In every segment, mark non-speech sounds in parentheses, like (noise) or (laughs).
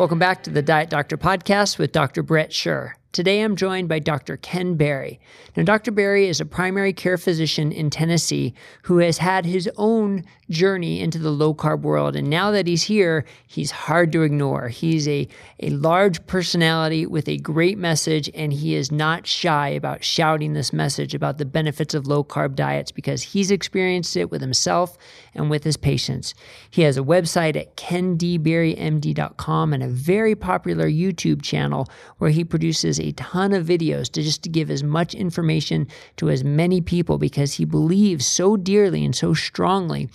Welcome back to the Diet Doctor podcast with Dr. Bret Scher. Today I'm joined by Dr. Ken Berry. Now, Dr. Berry is a primary care physician in Tennessee who has had his own journey into the low carb world. And now that he's here, he's hard to ignore. He's a, a large personality with a great message, and he is not shy about shouting this message about the benefits of low carb diets because he's experienced it with himself and with his patients. He has a website at kendberrymd.com and a very popular YouTube channel where he produces a ton of videos to just to give as much information to as many people because he believes so dearly and so strongly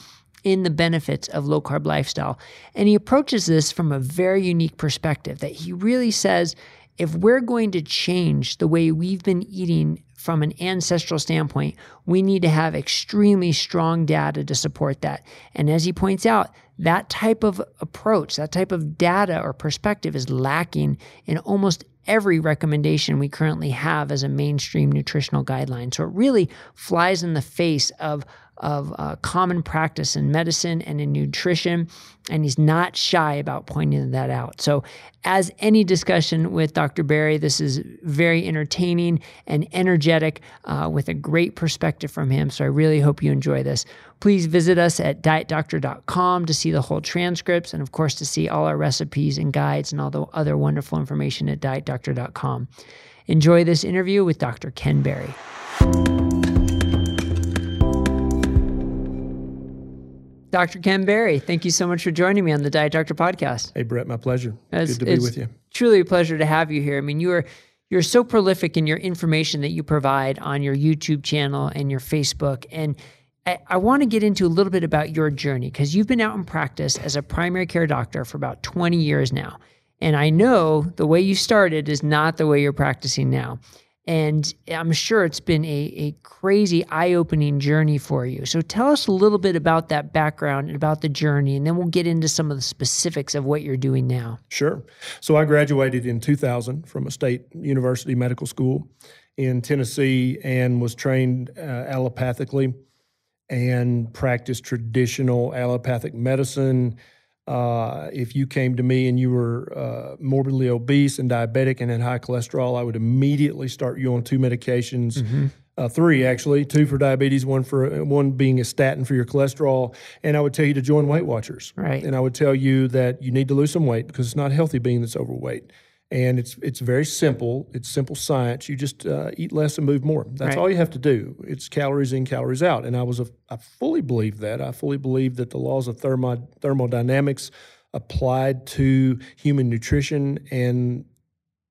in the benefits of low carb lifestyle. And he approaches this from a very unique perspective that he really says if we're going to change the way we've been eating from an ancestral standpoint, we need to have extremely strong data to support that. And as he points out, that type of approach, that type of data or perspective is lacking in almost every recommendation we currently have as a mainstream nutritional guideline. So it really flies in the face of of uh, common practice in medicine and in nutrition, and he's not shy about pointing that out. So, as any discussion with Dr. Berry, this is very entertaining and energetic uh, with a great perspective from him. So, I really hope you enjoy this. Please visit us at dietdoctor.com to see the whole transcripts and, of course, to see all our recipes and guides and all the other wonderful information at dietdoctor.com. Enjoy this interview with Dr. Ken Berry. Dr. Ken Berry, thank you so much for joining me on the Diet Doctor podcast. Hey, Bret, my pleasure. It's, Good to be with you. Truly a pleasure to have you here. I mean, you are you're so prolific in your information that you provide on your YouTube channel and your Facebook. And I, I want to get into a little bit about your journey because you've been out in practice as a primary care doctor for about 20 years now. And I know the way you started is not the way you're practicing now. And I'm sure it's been a, a crazy, eye opening journey for you. So tell us a little bit about that background and about the journey, and then we'll get into some of the specifics of what you're doing now. Sure. So I graduated in 2000 from a state university medical school in Tennessee and was trained uh, allopathically and practiced traditional allopathic medicine uh, if you came to me and you were uh, morbidly obese and diabetic and had high cholesterol, I would immediately start you on two medications. Mm-hmm. Uh, three actually, two for diabetes, one for one being a statin for your cholesterol, and I would tell you to join Weight Watchers. Right. And I would tell you that you need to lose some weight because it's not healthy being that's overweight and it's it's very simple. It's simple science. You just uh, eat less and move more. That's right. all you have to do. It's calories in, calories out. And I was a, I fully believed that. I fully believed that the laws of thermo, thermodynamics applied to human nutrition and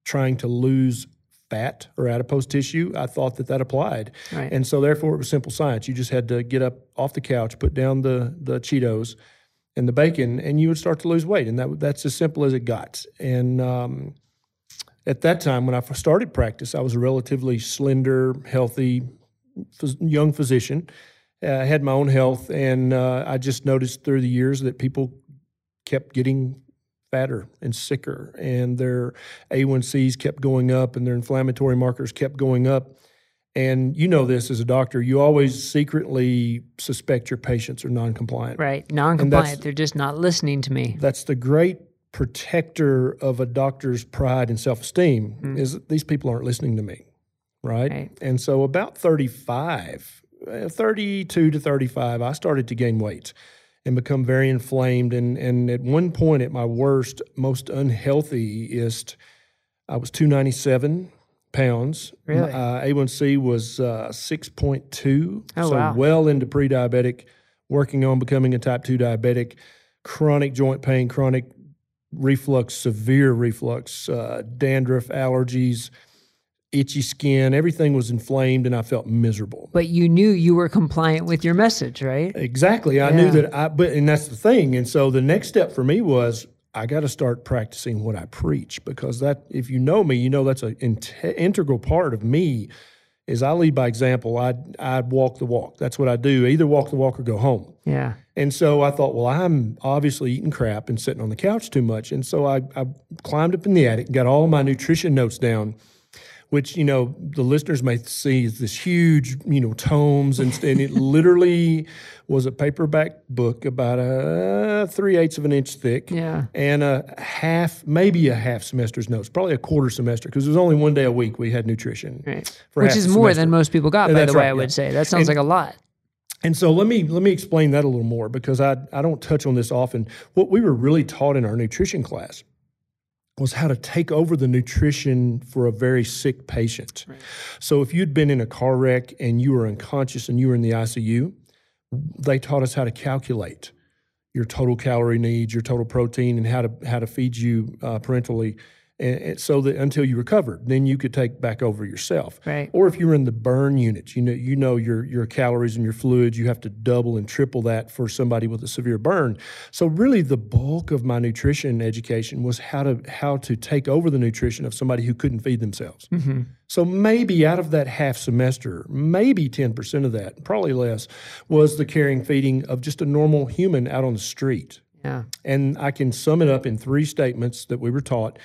trying to lose fat or adipose tissue. I thought that that applied, right. and so therefore it was simple science. You just had to get up off the couch, put down the the Cheetos and the bacon, and you would start to lose weight. And that that's as simple as it got. And um, at that time, when I started practice, I was a relatively slender, healthy, young physician. Uh, I had my own health, and uh, I just noticed through the years that people kept getting fatter and sicker, and their A1Cs kept going up, and their inflammatory markers kept going up. And you know this as a doctor, you always secretly suspect your patients are non-compliant. Right, non-compliant. They're just not listening to me. That's the great protector of a doctor's pride and self-esteem mm. is these people aren't listening to me right? right? and so about 35 uh, 32 to 35 i started to gain weight and become very inflamed and and at one point at my worst most unhealthiest i was 297 pounds really? uh, a1c was uh, 6.2 oh, so wow. well into pre-diabetic working on becoming a type 2 diabetic chronic joint pain chronic reflux, severe reflux, uh, dandruff, allergies, itchy skin. Everything was inflamed, and I felt miserable. But you knew you were compliant with your message, right? Exactly. I yeah. knew that. I but and that's the thing. And so the next step for me was I got to start practicing what I preach because that, if you know me, you know that's an in- integral part of me is I lead by example. I I walk the walk. That's what I do. Either walk the walk or go home. Yeah. And so I thought, well, I'm obviously eating crap and sitting on the couch too much. And so I, I climbed up in the attic and got all my nutrition notes down. which you know the listeners may see is this huge you know tomes and, and it (laughs) literally was a paperback book about uh, a three eighths of an inch thick Yeah. and a half maybe a half semester's notes probably a quarter semester because it was only one day a week we had nutrition Right. Which is more semester. than most people got, Yeah, by the way, right, I would yeah. say. That sounds like a lot. And so let me let me explain that a little more because I I don't touch on this often. What we were really taught in our nutrition class was how to take over the nutrition for a very sick patient. So if you'd been in a car wreck and you were unconscious and you were in the ICU, they taught us how to calculate your total calorie needs, your total protein, and how to how to feed you uh, parenterally, and, and so that until you recovered, then you could take back over yourself. Right. Or if you're in the burn units, you know you know your your calories and your fluids, you have to double and triple that for somebody with a severe burn. So really, the bulk of my nutrition education was how to how to take over the nutrition of somebody who couldn't feed themselves. Mm-hmm. So maybe out of that half semester, maybe 10% of that, probably less, was the caring feeding of just a normal human out on the street. Yeah. And I can sum it up in three statements that we were taught.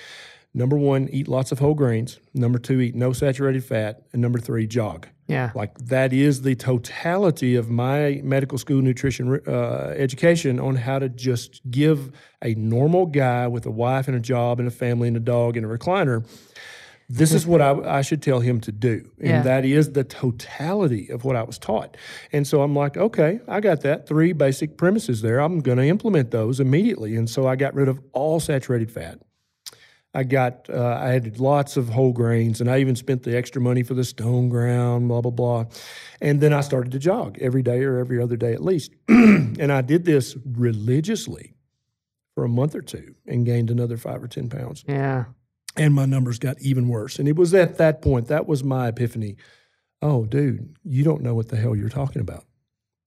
Number one, eat lots of whole grains. Number two, eat no saturated fat. And number three, jog. Yeah. Like that is the totality of my medical school nutrition uh, education on how to just give a normal guy with a wife and a job and a family and a dog and a recliner. This is what I, I should tell him to do. And Yeah. that is the totality of what I was taught. And so I'm like, okay, I got that. Three basic premises there. I'm going to implement those immediately. And so I got rid of all saturated fat. I got, uh, I had lots of whole grains, and I even spent the extra money for the stone ground, blah, blah, blah. And then I started to jog every day or every other day at least. (clears throat) and I did this religiously for a month or two and gained another five or 10 pounds. Yeah. And my numbers got even worse. And it was at that point, that was my epiphany. Oh, dude, you don't know what the hell you're talking about.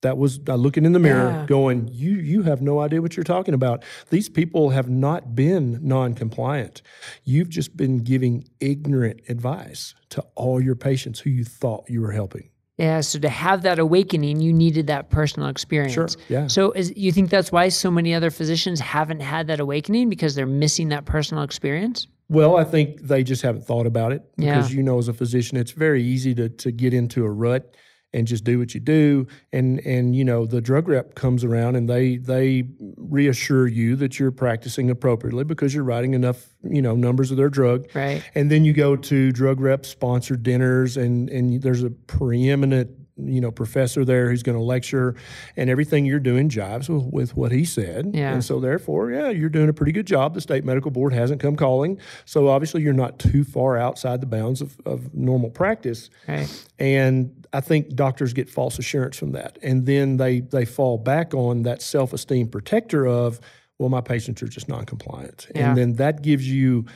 That was I looking in the mirror, Yeah. going, "You you have no idea what you're talking about. These people have not been non-compliant. You've just been giving ignorant advice to all your patients who you thought you were helping." Yeah. So to have that awakening, you needed that personal experience. Sure, yeah. So is you think that's why so many other physicians haven't had that awakening because they're missing that personal experience? Well, I think they just haven't thought about it Yeah. because you know, as a physician, it's very easy to to get into a rut and just do what you do. And and you know, the drug rep comes around and they they reassure you that you're practicing appropriately because you're writing enough you know numbers of their drug. Right. And then you go to drug rep sponsored dinners, and and there's a preeminent you know professor there who's going to lecture, and everything you're doing jives with, with what he said. Yeah. And so therefore, yeah, you're doing a pretty good job. The state medical board hasn't come calling, so obviously you're not too far outside the bounds of, of normal practice. Right. And I think doctors get false assurance from that. And then they they fall back on that self-esteem protector of, well, my patients are just non-compliant. Yeah. And then that gives you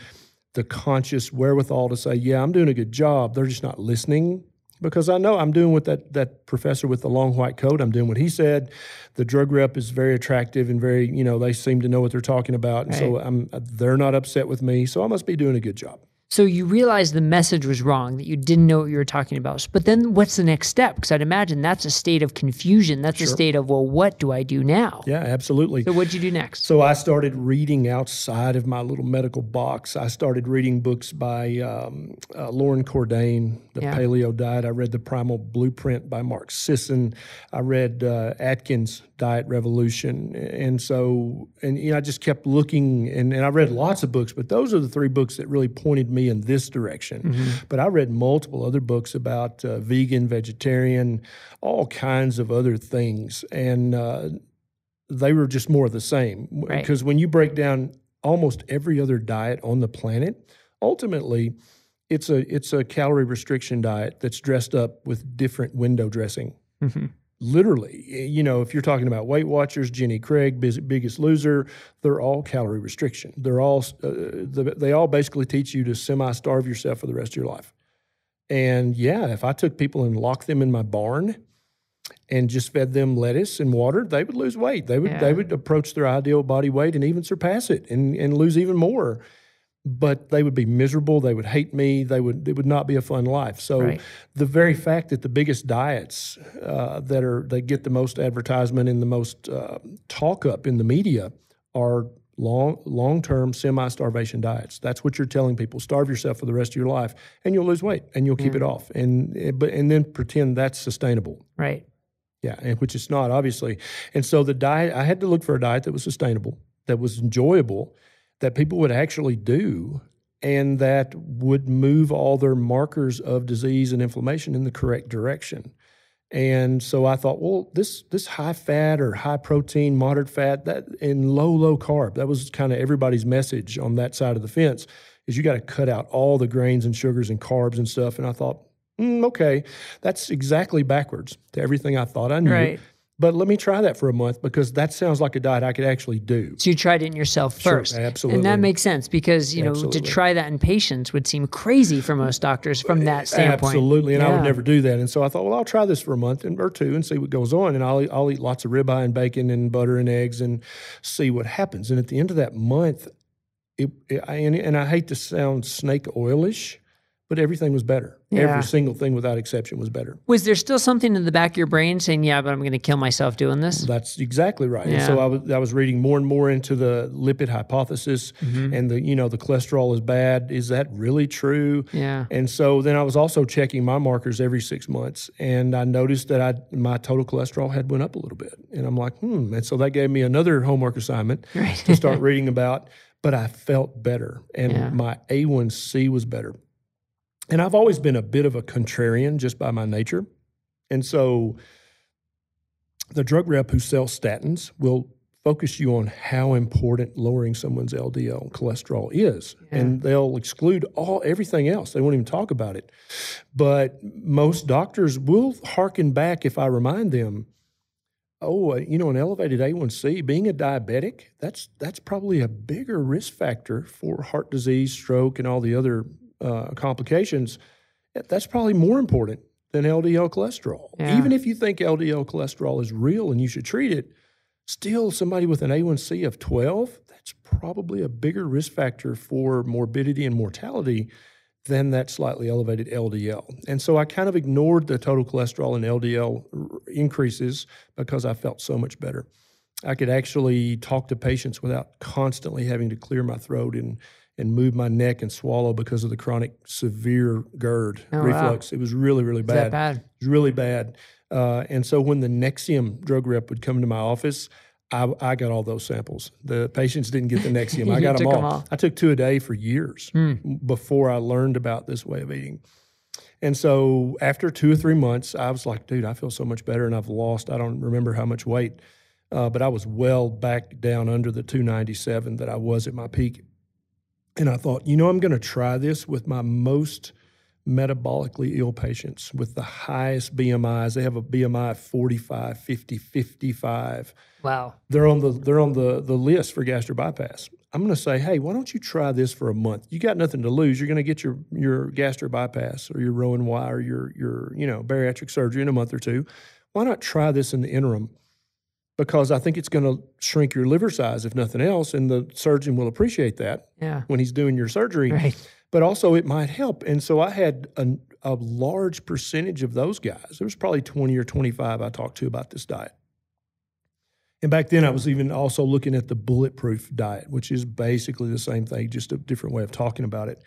the conscious wherewithal to say, yeah, I'm doing a good job. They're just not listening. Because I know I'm doing what that, that professor with the long white coat, I'm doing what he said. The drug rep is very attractive and very, you know, they seem to know what they're talking about. And so I'm they're not upset with me. So I must be doing a good job. So you realized the message was wrong, that you didn't know what you were talking about. But then what's the next step? Because I'd imagine that's a state of confusion. That's a state of, well, what do I do now? Yeah, absolutely. So what'd you do next? So I started reading outside of my little medical box. I started reading books by um, uh, Loren Cordain, The Yeah. Paleo Diet. I read The Primal Blueprint by Mark Sisson. I read uh, Atkins' Diet Revolution. And so, and you know, I just kept looking, and, and I read lots of books, but those are the three books that really pointed me in this direction. But I read multiple other books about uh, vegan, vegetarian, all kinds of other things. And uh, they were just more of the same. Right. Because when you break down almost every other diet on the planet, ultimately, it's a it's a calorie restriction diet that's dressed up with different window dressing. Mhm. Literally, you know, if you're talking about Weight Watchers, Jenny Craig, Biggest Loser, they're all calorie restriction. They're all uh, they all basically teach you to semi starve yourself for the rest of your life. And yeah, if I took people and locked them in my barn and just fed them lettuce and water, they would lose weight. They would Yeah. they would approach their ideal body weight and even surpass it and, and lose even more. But they would be miserable. They would hate me. They would it would not be a fun life. So Right. the very fact that the biggest diets uh, that are that get the most advertisement and the most uh, talk up in the media are long long term semi starvation diets. That's what you're telling people. Starve yourself for the rest of your life, and you'll lose weight, and you'll keep it off, and eh, but and then pretend that's sustainable. Right. Yeah, and which it's not obviously. And so the diet, I had to look for a diet that was sustainable, that was enjoyable, that people would actually do, and that would move all their markers of disease and inflammation in the correct direction. And so I thought, well, this this high fat or high protein, moderate fat, that and low low carb, that was kind of everybody's message on that side of the fence. Is you got to cut out all the grains and sugars and carbs and stuff. And I thought, mm, okay, that's exactly backwards to everything I thought I knew. Right. But let me try that for a month because that sounds like a diet I could actually do. So you tried it in yourself Sure, first. absolutely. And that makes sense because, you know, Absolutely. to try that in patients would seem crazy for most doctors from that standpoint. Absolutely, and I would never do that. And so I thought, well, I'll try this for a month and, or two and see what goes on. And I'll eat, I'll eat lots of ribeye and bacon and butter and eggs and see what happens. And at the end of that month, it, it I, and, and I hate to sound snake oilish, but everything was better. Yeah. Every single thing without exception was better. Was there still something in the back of your brain saying, yeah, but I'm going to kill myself doing this? That's exactly right. And so I was I was reading more and more into the lipid hypothesis Mm-hmm. and the you know the cholesterol is bad. Is that really true? Yeah. And so then I was also checking my markers every six months, and I noticed that I my total cholesterol had went up a little bit, and I'm like, hmm. And so that gave me another homework assignment Right. to start reading about. But I felt better, and (laughs) Yeah. my A1C was better. And I've always been a bit of a contrarian just by my nature, and so the drug rep who sells statins will focus you on how important lowering someone's LDL cholesterol is, and they'll exclude all everything else. They won't even talk about it. But most doctors will hearken back if I remind them. Oh, uh, you know, an elevated A1C, being a diabetic, that's that's probably a bigger risk factor for heart disease, stroke, and all the other uh, complications. That's probably more important than LDL cholesterol. Yeah. Even if you think LDL cholesterol is real and you should treat it, still somebody with an A1C of 12, that's probably a bigger risk factor for morbidity and mortality than that slightly elevated LDL. And so I kind of ignored the total cholesterol and LDL r- increases because I felt so much better. I could actually talk to patients without constantly having to clear my throat and and move my neck and swallow because of the chronic severe GERD Oh, wow. reflux. It was really, really bad. bad? It was really bad. Uh, and so when the Nexium drug rep would come to my office, I, I got all those samples. The patients didn't get the (laughs) Nexium. I got them all. 'em all. I took two a day for years Hmm. before I learned about this way of eating. And so after two or three months, I was like, dude, I feel so much better and I've lost, I don't remember how much weight, uh, but I was well back down under the 297 that I was at my peak. And I thought, you know, I'm going to try this with my most metabolically ill patients with the highest BMIs. They have a BMI of 45, 50, 55 Wow. they're on the they're on the the list for gastric bypass. I'm going to say, hey, why don't you try this for a month? You got nothing to lose. You're going to get your your gastric bypass or your Roux-en-Y or your your you know bariatric surgery in a month or two. Why not try this in the interim? Because I think it's going to shrink your liver size if nothing else, and the surgeon will appreciate that Yeah. when he's doing your surgery Right. but also it might help. And so I had a, a large percentage of those guys. There was probably 20 or 25 I talked to about this diet. And back then I was even also looking at the bulletproof diet, which is basically the same thing, just a different way of talking about it.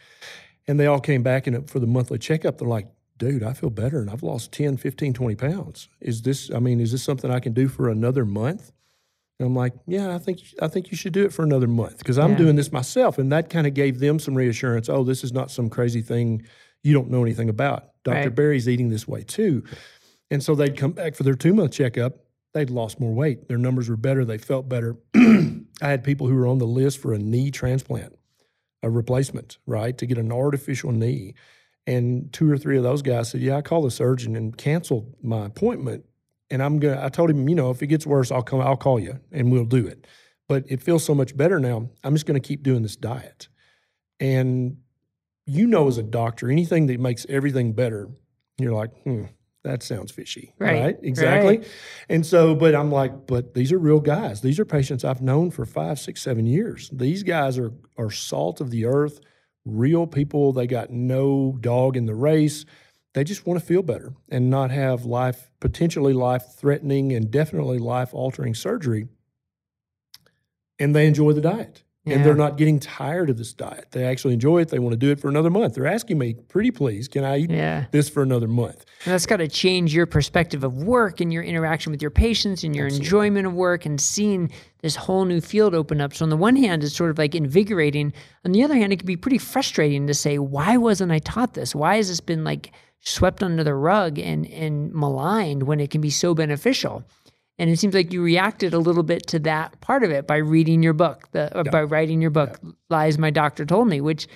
And they all came back and for the monthly checkup, they're like, dude, I feel better and I've lost 10, 15, 20 pounds. Is this, I mean, is this something I can do for another month? And I'm like, yeah, I think I think you should do it for another month because I'm Yeah. doing this myself, and that kind of gave them some reassurance. Oh, this is not some crazy thing you don't know anything about. Dr. Right. Berry's eating this way too, and so they'd come back for their two month checkup. They'd lost more weight. Their numbers were better. They felt better. (clears throat) I had people who were on the list for a knee transplant, a replacement, right, to get an artificial knee. And two or three of those guys said, "Yeah, I called the surgeon and canceled my appointment." And I'm gonna. I told him, you know, if it gets worse, I'll come. I'll call you, and we'll do it. But it feels so much better now. I'm just gonna keep doing this diet. And you know, as a doctor, anything that makes everything better, you're like, hmm, that sounds fishy, Right, right? Exactly. right. And so, but I'm like, but these are real guys. These are patients I've known for five, six, seven years. These guys are are salt of the earth, real people. They got no dog in the race. They just want to feel better and not have life potentially life threatening and definitely life altering surgery. and they enjoy the diet. Yeah. And they're not getting tired of this diet. They actually enjoy it. They want to do it for another month. They're asking me, pretty please, can I eat Yeah. this for another month? And that's got to change your perspective of work and your interaction with your patients and your enjoyment of work and seeing this whole new field open up. So, on the one hand, it's sort of like invigorating. On the other hand, it can be pretty frustrating to say, why wasn't I taught this? Why has this been like swept under the rug and, and maligned when it can be so beneficial? And it seems like you reacted a little bit to that part of it by reading your book, the, or by writing your book, Lies My Doctor Told Me, which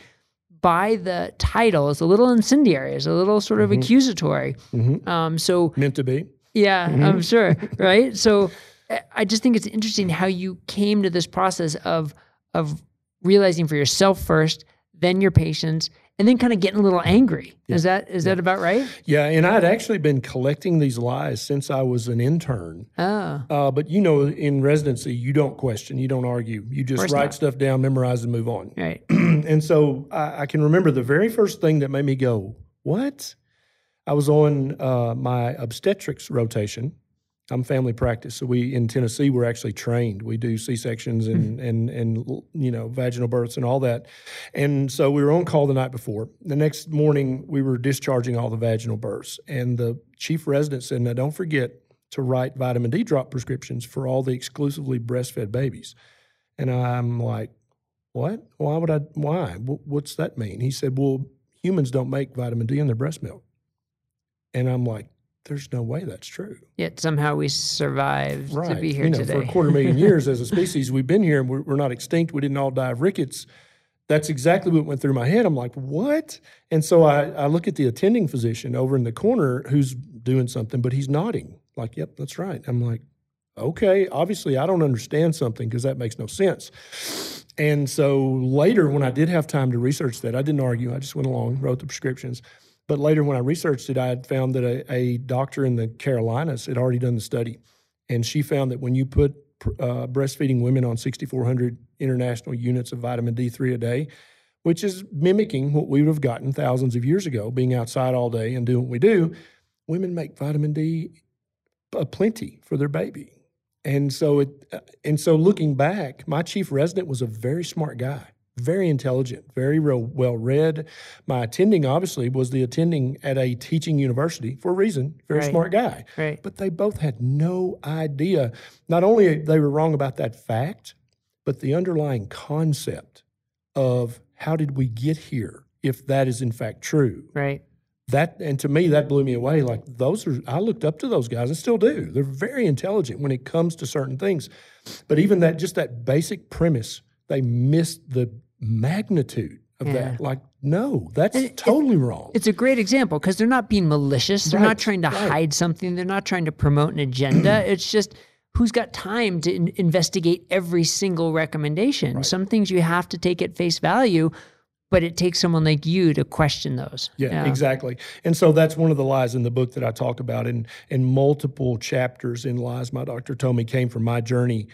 by the title is a little incendiary, is a little sort of mm-hmm. accusatory. Mm-hmm. Um, so Meant to be. yeah, mm-hmm. I'm sure, (laughs) right? So I- I just think it's interesting how you came to this process of of realizing for yourself first, then your patients, and then kind of getting a little angry. Is that is that about right? Yeah, and I'd actually been collecting these lies since I was an intern. Oh, Uh, but you know, in residency, you don't question, you don't argue, you just write not. stuff down, memorize, and move on. right. (clears throat) and so I, I can remember the very first thing that made me go, "What?" I was on uh, my obstetrics rotation. I'm family practice, so we in Tennessee we're actually trained. We do C sections and mm-hmm. and and you know vaginal births and all that. And so we were on call the night before. The next morning we were discharging all the vaginal births, and the chief resident said, "Now don't forget to write vitamin D drop prescriptions for all the exclusively breastfed babies." And I'm like, what? Why would I? Why? What's that mean? He said, well, humans don't make vitamin D in their breast milk. And I'm like, there's no way that's true. Yet somehow we survived to be here you know, today. for a quarter million (laughs) years as a species, we've been here and we're, we're not extinct. We didn't all die of rickets. That's exactly what went through my head. I'm like, what? And so I, I look at the attending physician over in the corner who's doing something, but he's nodding, like, yep, that's right. I'm like, okay, obviously I don't understand something because that makes no sense. And so later, when I did have time to research that, I didn't argue. I just went along, wrote the prescriptions. But later, when I researched it, I had found that a, a doctor in the Carolinas had already done the study. And she found that when you put uh, breastfeeding women on 6,400 international units of vitamin D3 a day, which is mimicking what we would have gotten thousands of years ago, being outside all day and doing what we do, women make vitamin D a plenty for their baby. And so it and so looking back, my chief resident was a very smart guy, very intelligent, very real, well read. My attending obviously was the attending at a teaching university for a reason, very Right. smart guy. right. But they both had no idea. Not only they were wrong about that fact, but the underlying concept of how did we get here if that is in fact true Right. that and to me that blew me away like those are i looked up to those guys and still do they're very intelligent when it comes to certain things but even that just that basic premise they missed the magnitude of Yeah. that like no that's it- totally wrong It's a great example because they're not being malicious. They're Right, not trying to right. hide something. They're not trying to promote an agenda. (clears throat) it's just who's got time to in- investigate every single recommendation. Some things you have to take at face value, but it takes someone like you to question those. Yeah, exactly. And so that's one of the lies in the book that I talk about. in and multiple chapters in lies my doctor told me came from my journey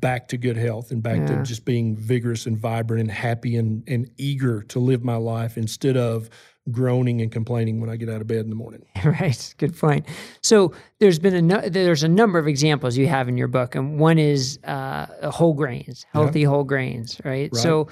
back to good health and back Yeah. to just being vigorous and vibrant and happy and, and eager to live my life instead of groaning and complaining when I get out of bed in the morning. (laughs) right. Good point. So there's been a there's a number of examples you have in your book, and one is uh, whole grains, healthy whole grains, right? So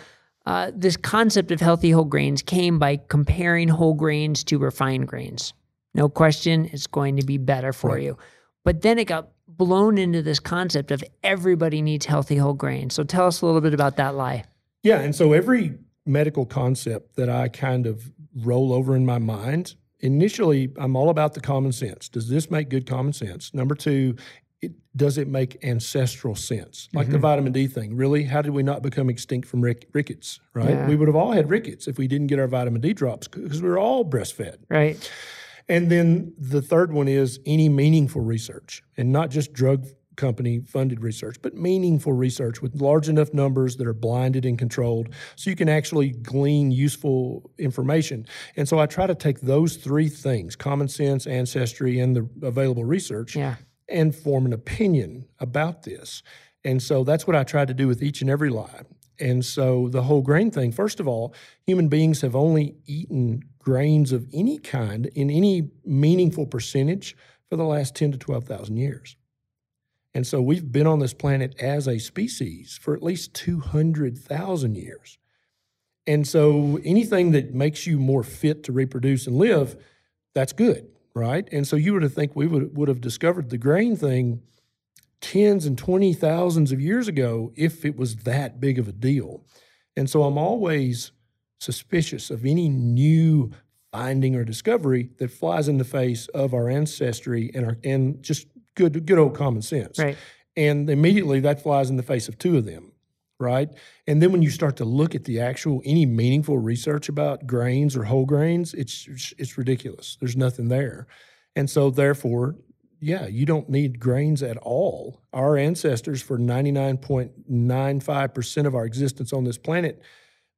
uh, this concept of healthy whole grains came by comparing whole grains to refined grains. No question, it's going to be better for Right. you. But then it got blown into this concept of everybody needs healthy whole grains. So tell us a little bit about that lie. Yeah, and so every medical concept that I kind of roll over in my mind, initially I'm all about the common sense. Does this make good common sense? Number two, it, does it make ancestral sense? Like mm-hmm. the vitamin D thing. Really, how did we not become extinct from rick- rickets? Right? Yeah. We would have all had rickets if we didn't get our vitamin D drops because we were all breastfed. Right. And then the third one is any meaningful research, and not just drug company funded research, but meaningful research with large enough numbers that are blinded and controlled so you can actually glean useful information. And so I try to take those three things common sense, ancestry, and the available research Yeah. and form an opinion about this. And so that's what I try to do with each and every lie. And so the whole grain thing, first of all, human beings have only eaten grains of any kind in any meaningful percentage for the last 10 to 12,000 years. And so we've been on this planet as a species for at least 200,000 years. And so anything that makes you more fit to reproduce and live, that's good, right? And so you would have think we would, would have discovered the grain thing tens and twenty thousands of years ago if it was that big of a deal. And so I'm always suspicious of any new finding or discovery that flies in the face of our ancestry and our and just good good old common sense. Right. And immediately that flies in the face of two of them, right? And then when you start to look at the actual any meaningful research about grains or whole grains, it's it's ridiculous. There's nothing there. And so therefore, yeah, you don't need grains at all. Our ancestors for 99.95% of our existence on this planet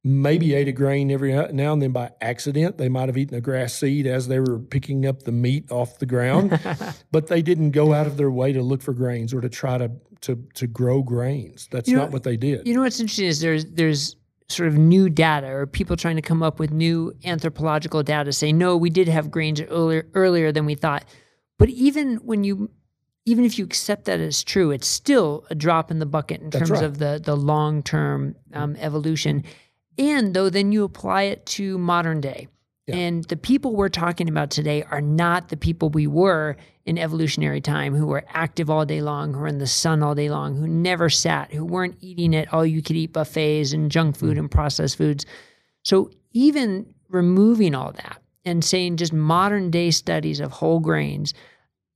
maybe ate a grain every now and then by accident. They might have eaten a grass seed as they were picking up the meat off the ground, (laughs) but they didn't go out of their way to look for grains or to try to to to grow grains. That's You know- not what they did. You know what's interesting is there's there's sort of new data or people trying to come up with new anthropological data say no, we did have grains earlier earlier than we thought. But even when you even if you accept that as true, it's still a drop in the bucket in That's terms right. of the the long term um, evolution. And though then you apply it to modern day. Yeah. And the people we're talking about today are not the people we were in evolutionary time who were active all day long, who were in the sun all day long, who never sat, who weren't eating at all you could eat buffets and junk food and processed foods. So even removing all that and saying just modern day studies of whole grains,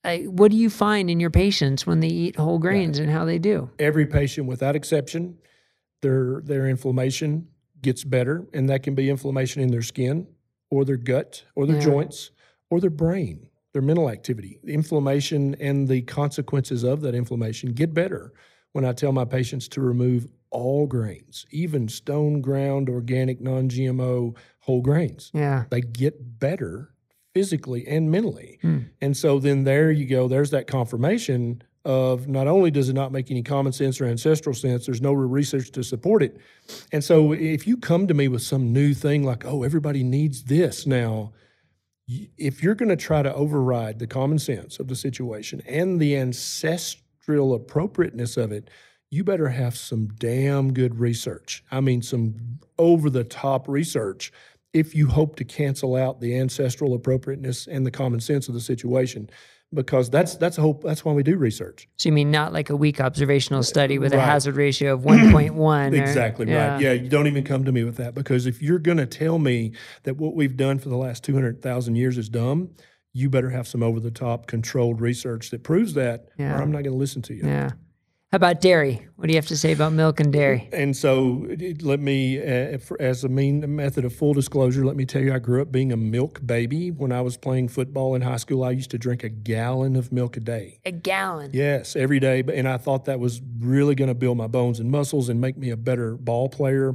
uh, what do you find in your patients when they eat whole grains and how they do? Every patient without exception, their their inflammation gets better, and that can be inflammation in their skin or their gut or their Yeah. joints or their brain, their mental activity. The inflammation and the consequences of that inflammation get better when I tell my patients to remove all grains, even stone ground, organic, non GMO whole grains. Yeah. They get better physically and mentally. Hmm. And so then there you go, there's that confirmation of not only does it not make any common sense or ancestral sense, there's no research to support it. And so if you come to me with some new thing like, oh, everybody needs this now, if you're going to try to override the common sense of the situation and the ancestral appropriateness of it, you better have some damn good research. I mean, some over the top research if you hope to cancel out the ancestral appropriateness and the common sense of the situation. Because that's that's a hope that's why we do research. So you mean not like a weak observational study with a hazard ratio of 1.1? (clears throat) or- Exactly right. Yeah, you don't even come to me with that because if you're going to tell me that what we've done for the last 200,000 years is dumb, you better have some over the top controlled research that proves that, Yeah. or I'm not going to listen to you. Yeah. How about dairy? What do you have to say about milk and dairy? And so, let me, uh, for- as a mean method of full disclosure, let me tell you, I grew up being a milk baby. When I was playing football in high school, I used to drink a gallon of milk a day. A gallon. Yes, every day. But- And I thought that was really going to build my bones and muscles and make me a better ball player.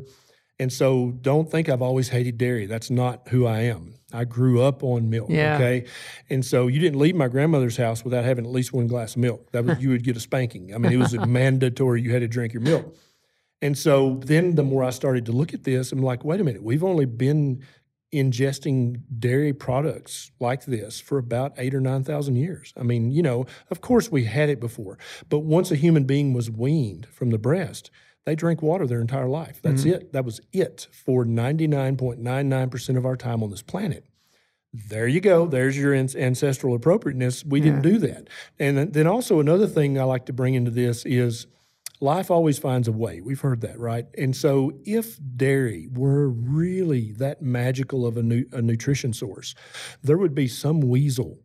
And so don't think I've always hated dairy. That's not who I am. I grew up on milk. Yeah. Okay. And so you didn't leave my grandmother's house without having at least one glass of milk. That was (laughs) you would get a spanking. I mean, it was mandatory you had to drink your milk. And so then the more I started to look at this, I'm like, wait a minute, we've only been ingesting dairy products like this for about eight or 9,000 years. I mean, you know, of course we had it before, but once a human being was weaned from the breast, they drank water their entire life. That's mm-hmm. it. That was it for 99.99% of our time on this planet. There you go. There's your an- ancestral appropriateness. We didn't do that. And then- then also another thing I like to bring into this is life always finds a way. We've heard that, right? And so if dairy were really that magical of a, nu- a nutrition source, there would be some weasel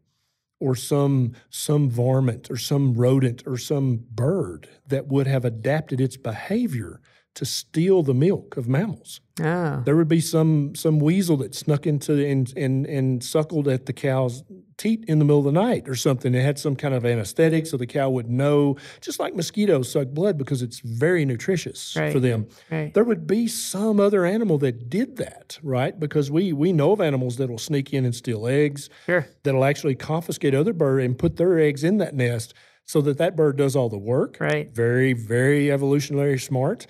or some some varmint or some rodent or some bird that would have adapted its behavior to steal the milk of mammals. Oh. There would be some some weasel that snuck into and and and suckled at the cow's teat in the middle of the night or something. It had some kind of anesthetic so the cow would know, just like mosquitoes suck blood because it's very nutritious Right. for them. Right. There would be some other animal that did that, right? Because we we know of animals that will sneak in and steal eggs Sure. that'll actually confiscate other bird and put their eggs in that nest so that that bird does all the work. Right. Very, very evolutionary smart.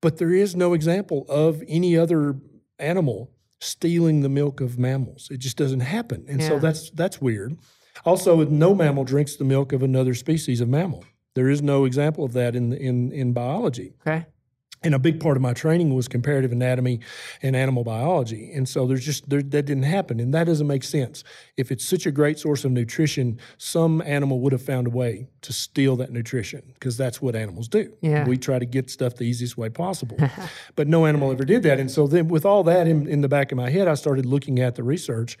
But there is no example of any other animal stealing the milk of mammals. It just doesn't happen. And so that's that's weird. Also, no mammal drinks the milk of another species of mammal. There is no example of that in in in biology. Okay. And a big part of my training was comparative anatomy and animal biology. And so there's just there, that didn't happen, and that doesn't make sense. If it's such a great source of nutrition, some animal would have found a way to steal that nutrition because that's what animals do. Yeah. We try to get stuff the easiest way possible, (laughs) but no animal ever did that. And so then, with all that in, in the back of my head, I started looking at the research.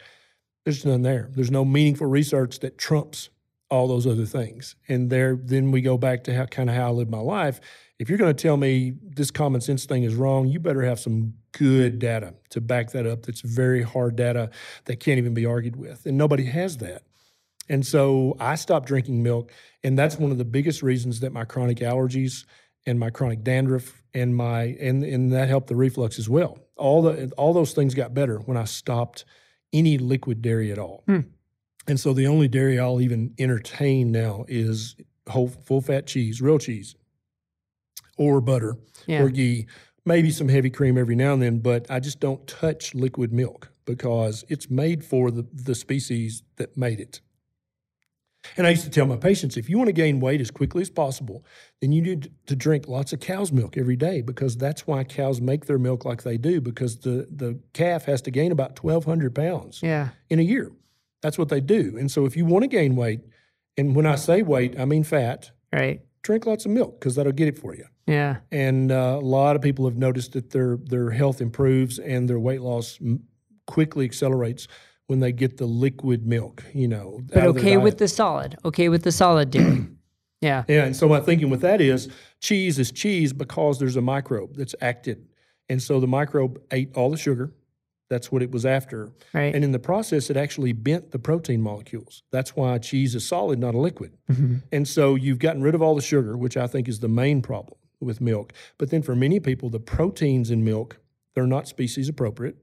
There's none there. There's no meaningful research that trumps all those other things. And there, then we go back to how kind of how I live my life. If you're going to tell me this common sense thing is wrong, you better have some good data to back that up. That's very hard data that can't even be argued with, and nobody has that. And so I stopped drinking milk, and that's one of the biggest reasons that my chronic allergies and my chronic dandruff and my and and that helped the reflux as well. All the all those things got better when I stopped any liquid dairy at all. Hmm. And so the only dairy I'll even entertain now is whole full fat cheese, real cheese, or butter Yeah. or ghee, maybe some heavy cream every now and then, but I just don't touch liquid milk because it's made for the, the species that made it. And I used to tell my patients if you want to gain weight as quickly as possible, then you need to drink lots of cow's milk every day because that's why cows make their milk like they do because the, the calf has to gain about 1,200 pounds Yeah. in a year. That's what they do. And so if you want to gain weight, and when I say weight, I mean fat, Right. Drink lots of milk because that'll get it for you. Yeah. And uh, a lot of people have noticed that their their health improves and their weight loss m- quickly accelerates when they get the liquid milk. You know, But out of their okay with the solid. Okay with the solid dairy. (clears throat) yeah. yeah. And so my thinking with that is cheese is cheese because there's a microbe that's acted, and so the microbe ate all the sugar. That's what it was after. Right. And in the process, it actually bent the protein molecules. That's why cheese is solid, not a liquid. Mhm. And so you've gotten rid of all the sugar, which I think is the main problem with milk. But then for many people, the proteins in milk, they're not species appropriate.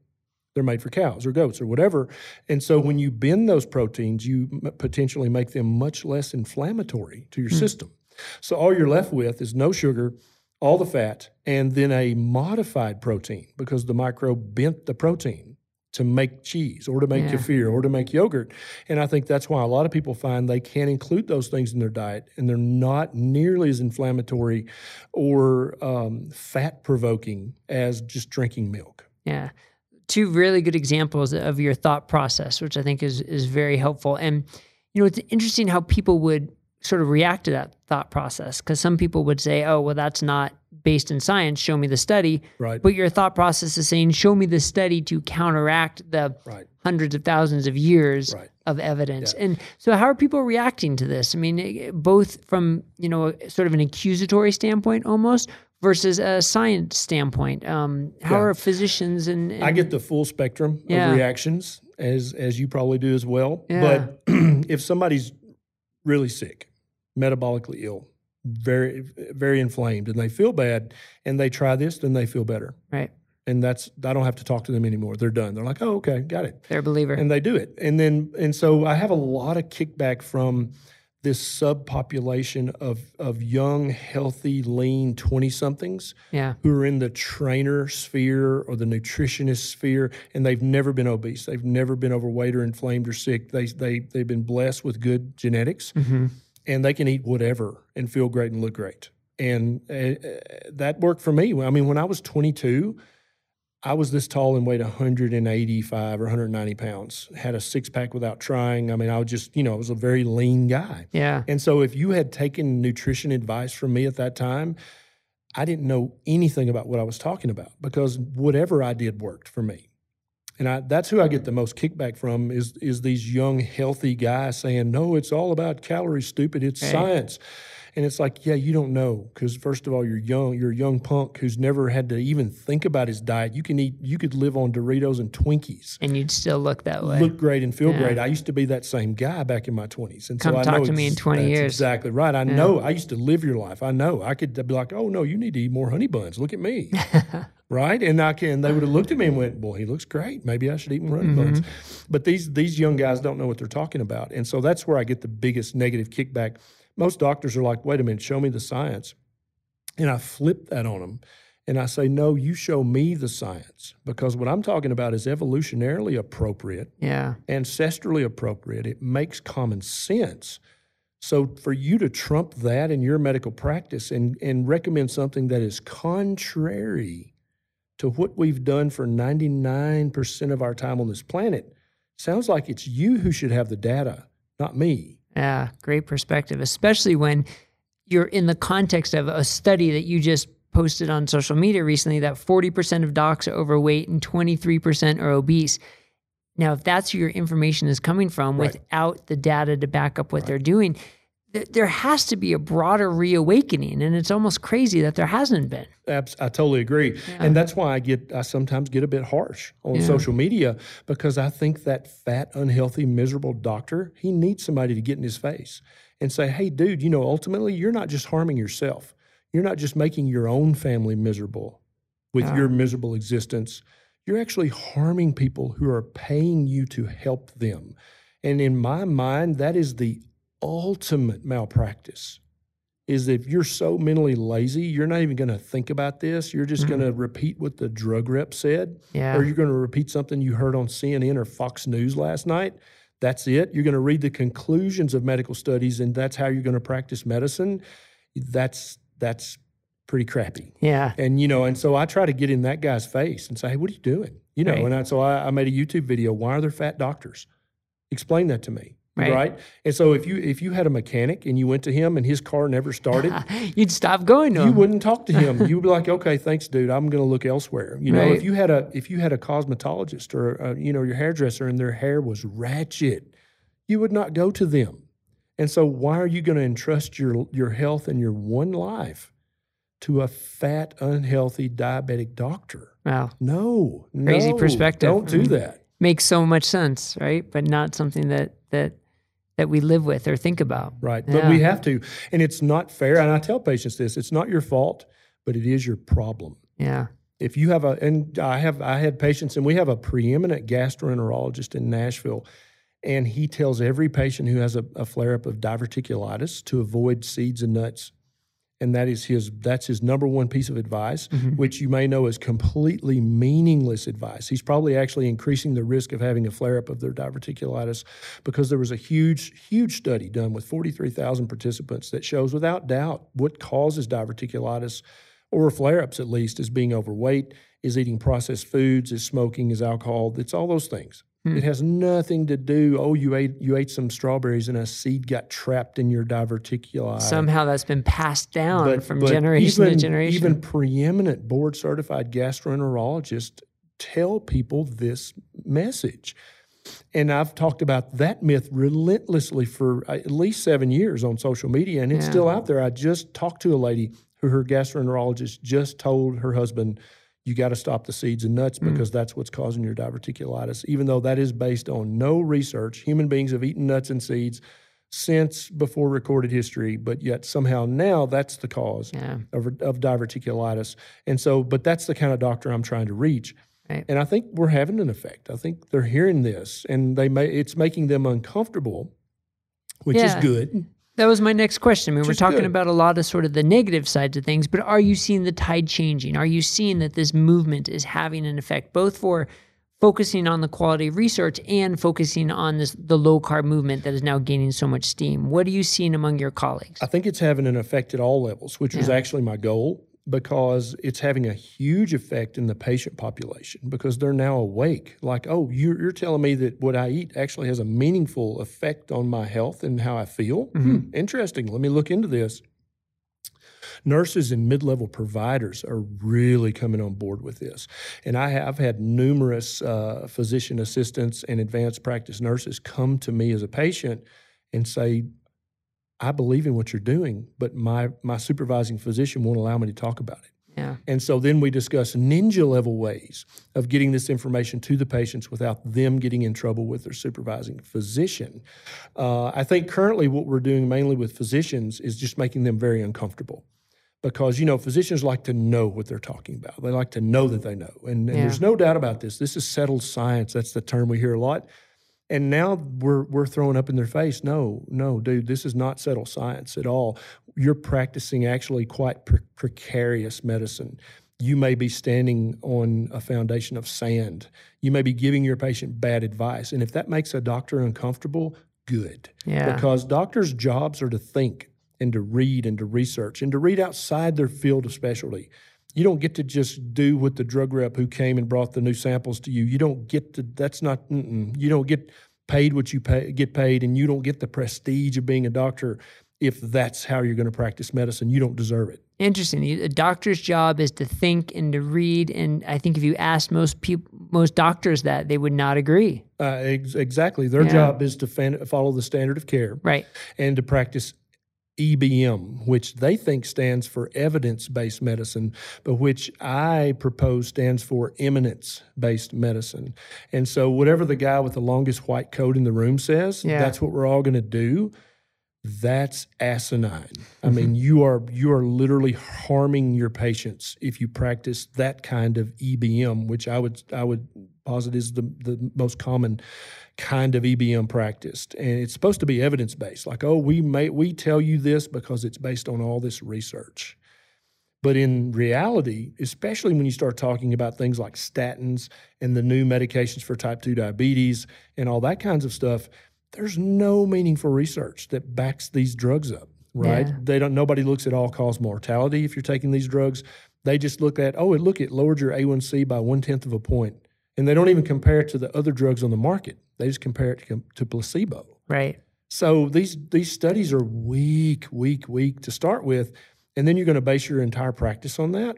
They're made for cows or goats or whatever. And so when you bend those proteins, you m- potentially make them much less inflammatory to your system. So all you're left with is no sugar, all the fat, and then a modified protein because the microbe bent the protein to make cheese or to make Yeah. kefir or to make yogurt. And I think that's why a lot of people find they can't include those things in their diet and they're not nearly as inflammatory or um, fat provoking as just drinking milk. Yeah. Two really good examples of your thought process, which I think is is very helpful. And you know, it's interesting how people would sort of react to that thought process because some people would say, "Oh, well, that's not based in science. Show me the study." Right. But your thought process is saying, "Show me the study to counteract the Right. hundreds of thousands of years Right. of evidence." And so, how are people reacting to this? I mean, both from you know, sort of an accusatory standpoint, almost. Versus a science standpoint, um, how Yeah. are physicians and, and I get the full spectrum Yeah. of reactions as as you probably do as well. Yeah. But (clears throat) if somebody's really sick, metabolically ill, very very inflamed, and they feel bad, and they try this, then they feel better. right? And that's I don't have to talk to them anymore. They're done. They're like, oh, okay, got it. They're a believer. and they do it. And then and so I have a lot of kickback from this subpopulation of of young, healthy, lean 20 somethings yeah, who are in the trainer sphere or the nutritionist sphere and they've never been obese. They've never been overweight or inflamed or sick. They they they've been blessed with good genetics hmm and they can eat whatever and feel great and look great. And uh, that worked for me. I mean, when I was 22, I was this tall and weighed 185 or 190 pounds. Had a six pack without trying. I mean, I was just, you know, I was a very lean guy. yeah, And so if you had taken nutrition advice from me at that time, I didn't know anything about what I was talking about because whatever I did worked for me. And I, that's who I get the most kickback from is is these young healthy guys saying, "No, it's all about calories, stupid. It's Right. science." And it's like, yeah, you don't know because first of all, you're young. You're a young punk who's never had to even think about his diet. You can eat. You could live on Doritos and Twinkies and you'd still look that way. look great and feel Yeah. great. I used to be that same guy back in my 20s. And Come so I talk know to me in 20 that's years. Exactly right. I know I used to live your life. I know. I could be like, oh, no, you need to eat more honey buns. Look at me. (laughs) right? And I can, they would have looked at me and went, well, he looks great. Maybe I should eat more honey buns. Mm-hmm. But these, these young guys don't know what they're talking about. And so that's where I get the biggest negative kickback. Most doctors are like, wait a minute, show me the science. And I flip that on them. And I say, no, you show me the science because what I'm talking about is evolutionarily appropriate yeah, ancestrally appropriate. It makes common sense. So for you to trump that in your medical practice and, and recommend something that is contrary to what we've done for 99% of our time on this planet, sounds like it's you who should have the data, not me. Yeah, great perspective, especially when you're in the context of a study that you just posted on social media recently that 40% of docs are overweight and 23% are obese. Now, if that's where your information is coming from Right. without the data to back up what they're doing, there has to be a broader reawakening. And it's almost crazy that there hasn't been. Abs- I totally agree, and that's why I get I sometimes get a bit harsh on Yeah. social media because I think that fat, unhealthy, miserable doctor he needs somebody to get in his face and say, "Hey, dude, you know, ultimately you're not just harming yourself, you're not just making your own family miserable with Yeah. your miserable existence. You're actually harming people who are paying you to help them." And in my mind, that is the ultimate malpractice is if you're so mentally lazy, you're not even going to think about this. You're just going to mm-hmm. repeat what the drug rep said, Yeah. or you're going to repeat something you heard on CNN or Fox News last night. That's it. You're going to read the conclusions of medical studies, and that's how you're going to practice medicine. That's that's pretty crappy. yeah. And you know, and so I try to get in that guy's face and say, "Hey, what are you doing?" You know, Right. and I, so I, I made a YouTube video. Why are there fat doctors? Explain that to me, Right. right. And so if you if you had a mechanic and you went to him and his car never started, (laughs) You'd stop going to you them. wouldn't talk to him. (laughs) You'd be like, "Okay, thanks, dude. I'm going to look elsewhere." You know, Right. if you had a if you had a cosmetologist or uh you know your hairdresser and their hair was ratchet, you would not go to them. And so, why are you going to entrust your your health and your one life to a fat, unhealthy, diabetic doctor? Wow. No, Crazy no, perspective. Don't do Mhm. that. Makes so much sense, right? But not something that that that we live with or think about. Right. But we have to. And it's not fair. And I tell patients this it's not your fault, but it is your problem. Yeah. If you have a, and I have, I had patients, and we have a preeminent gastroenterologist in Nashville, and he tells every patient who has a, a flare up of diverticulitis to avoid seeds and nuts. And that is his, that's his number one piece of advice, mm-hmm. which you may know is completely meaningless advice. He's probably actually increasing the risk of having a flare up of their diverticulitis because there was a huge, huge study done with 43,000 participants that shows without doubt what causes diverticulitis or flare ups at least is being overweight, is eating processed foods, is smoking, is alcohol. It's all those things. It hmm. has nothing to do. Oh, you ate you ate some strawberries and a seed got trapped in your diverticuli. Somehow that's been passed down But- from but generation even, to generation. Even preeminent board certified gastroenterologists tell people this message. And I've talked about that myth relentlessly for uh, at least seven years on social media, and it's Yeah. still out there. I just talked to a lady who her gastroenterologist just told her husband, You got to stop the seeds and nuts Mm. because that's what's causing your diverticulitis, even though that is based on no research. Human beings have eaten nuts and seeds since before recorded history, but yet somehow now that's the cause yeah. of, of diverticulitis. And so, but that's the kind of doctor I'm trying to reach. Right. And I think we're having an effect. I think they're hearing this and they may, it's making them uncomfortable, which Yeah. is good. That was my next question. I mean, we're Just talking good. about a lot of sort of the negative sides of things, but are you seeing the tide changing? Are you seeing that this movement is having an effect both for focusing on the quality of research and focusing on this the low carb movement that is now gaining so much steam? What are you seeing among your colleagues? I think it's having an effect at all levels, which was actually my goal because it's having a huge effect in the patient population because they're now awake. Like, oh, you're, you're telling me that what I eat actually has a meaningful effect on my health and how I feel? Hmm, interesting. Let me look into this. Nurses and mid level providers are really coming on board with this. And I have had numerous uh, physician assistants and advanced practice nurses come to me as a patient and say, I believe in what you're doing, but my my supervising physician won't allow me to talk about it. Yeah. And so then we discuss ninja level ways of getting this information to the patients without them getting in trouble with their supervising physician. Uh, I think currently what we're doing mainly with physicians is just making them very uncomfortable. Because you know physicians like to know what they're talking about. They like to know that they know, and, and Yeah. there's no doubt about this. This is settled science. That's the term we hear a lot. And now we're we're throwing up in their face. No, no, dude, this is not settled science at all. You're practicing actually quite pre- precarious medicine. You may be standing on a foundation of sand. You may be giving your patient bad advice, and if that makes a doctor uncomfortable, good. Yeah. Because doctors' jobs are to think and to read and to research and to read outside their field of specialty. You don't get to just do what the drug rep who came and brought the new samples to you. You don't get to. That's not. You don't get paid what you pay, get paid, and you don't get the prestige of being a doctor if that's how you're going to practice medicine. You don't deserve it. Interesting. A doctor's job is to think and to read, and I think if you asked most people, most doctors that, they would not agree. Uh, ex- exactly. Their Yeah. job is to fan- follow the standard of care Right. and to practice EBM, which they think stands for evidence based medicine, but which I propose stands for eminence based medicine. And so, whatever the guy with the longest white coat in the room says, Yeah. that's what we're all going to do. That's asinine. I mm-hmm. mean, you are you are literally harming your patients if you practice that kind of EBM, which I would I would posit is the the most common kind of EBM practiced, and it's supposed to be evidence based. Like, oh, we may we tell you this because it's based on all this research. But in reality, especially when you start talking about things like statins and the new medications for type 2 diabetes and all that kinds of stuff, there's no meaningful research that backs these drugs up, right? Yeah. They don't nobody looks at all cause mortality if you're taking these drugs. They just look at, oh, it look it lowered your A1C by one tenth of a point. And they don't even compare it to the other drugs on the market. They just compare it to, to placebo. Right. So these these studies are weak, weak, weak to start with, and then you're going to base your entire practice on that.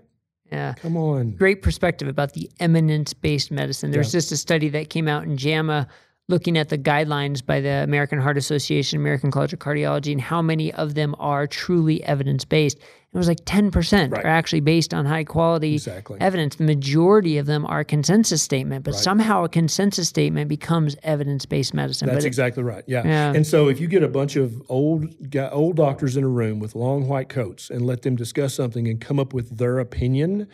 Yeah. Come on, Great perspective about the eminence based medicine. There's just a study that came out in JAMA looking at the guidelines by the American Heart Association, American College of Cardiology, and how many of them are truly evidence based. It was like 10% Right. are actually based on high quality exactly. evidence. The majority of them are consensus statement, but Right. somehow a consensus statement becomes evidence based medicine. That's it- exactly right. Yeah. Yeah. And so if you get a bunch of old old doctors in a room with long white coats and let them discuss something and come up with their opinion,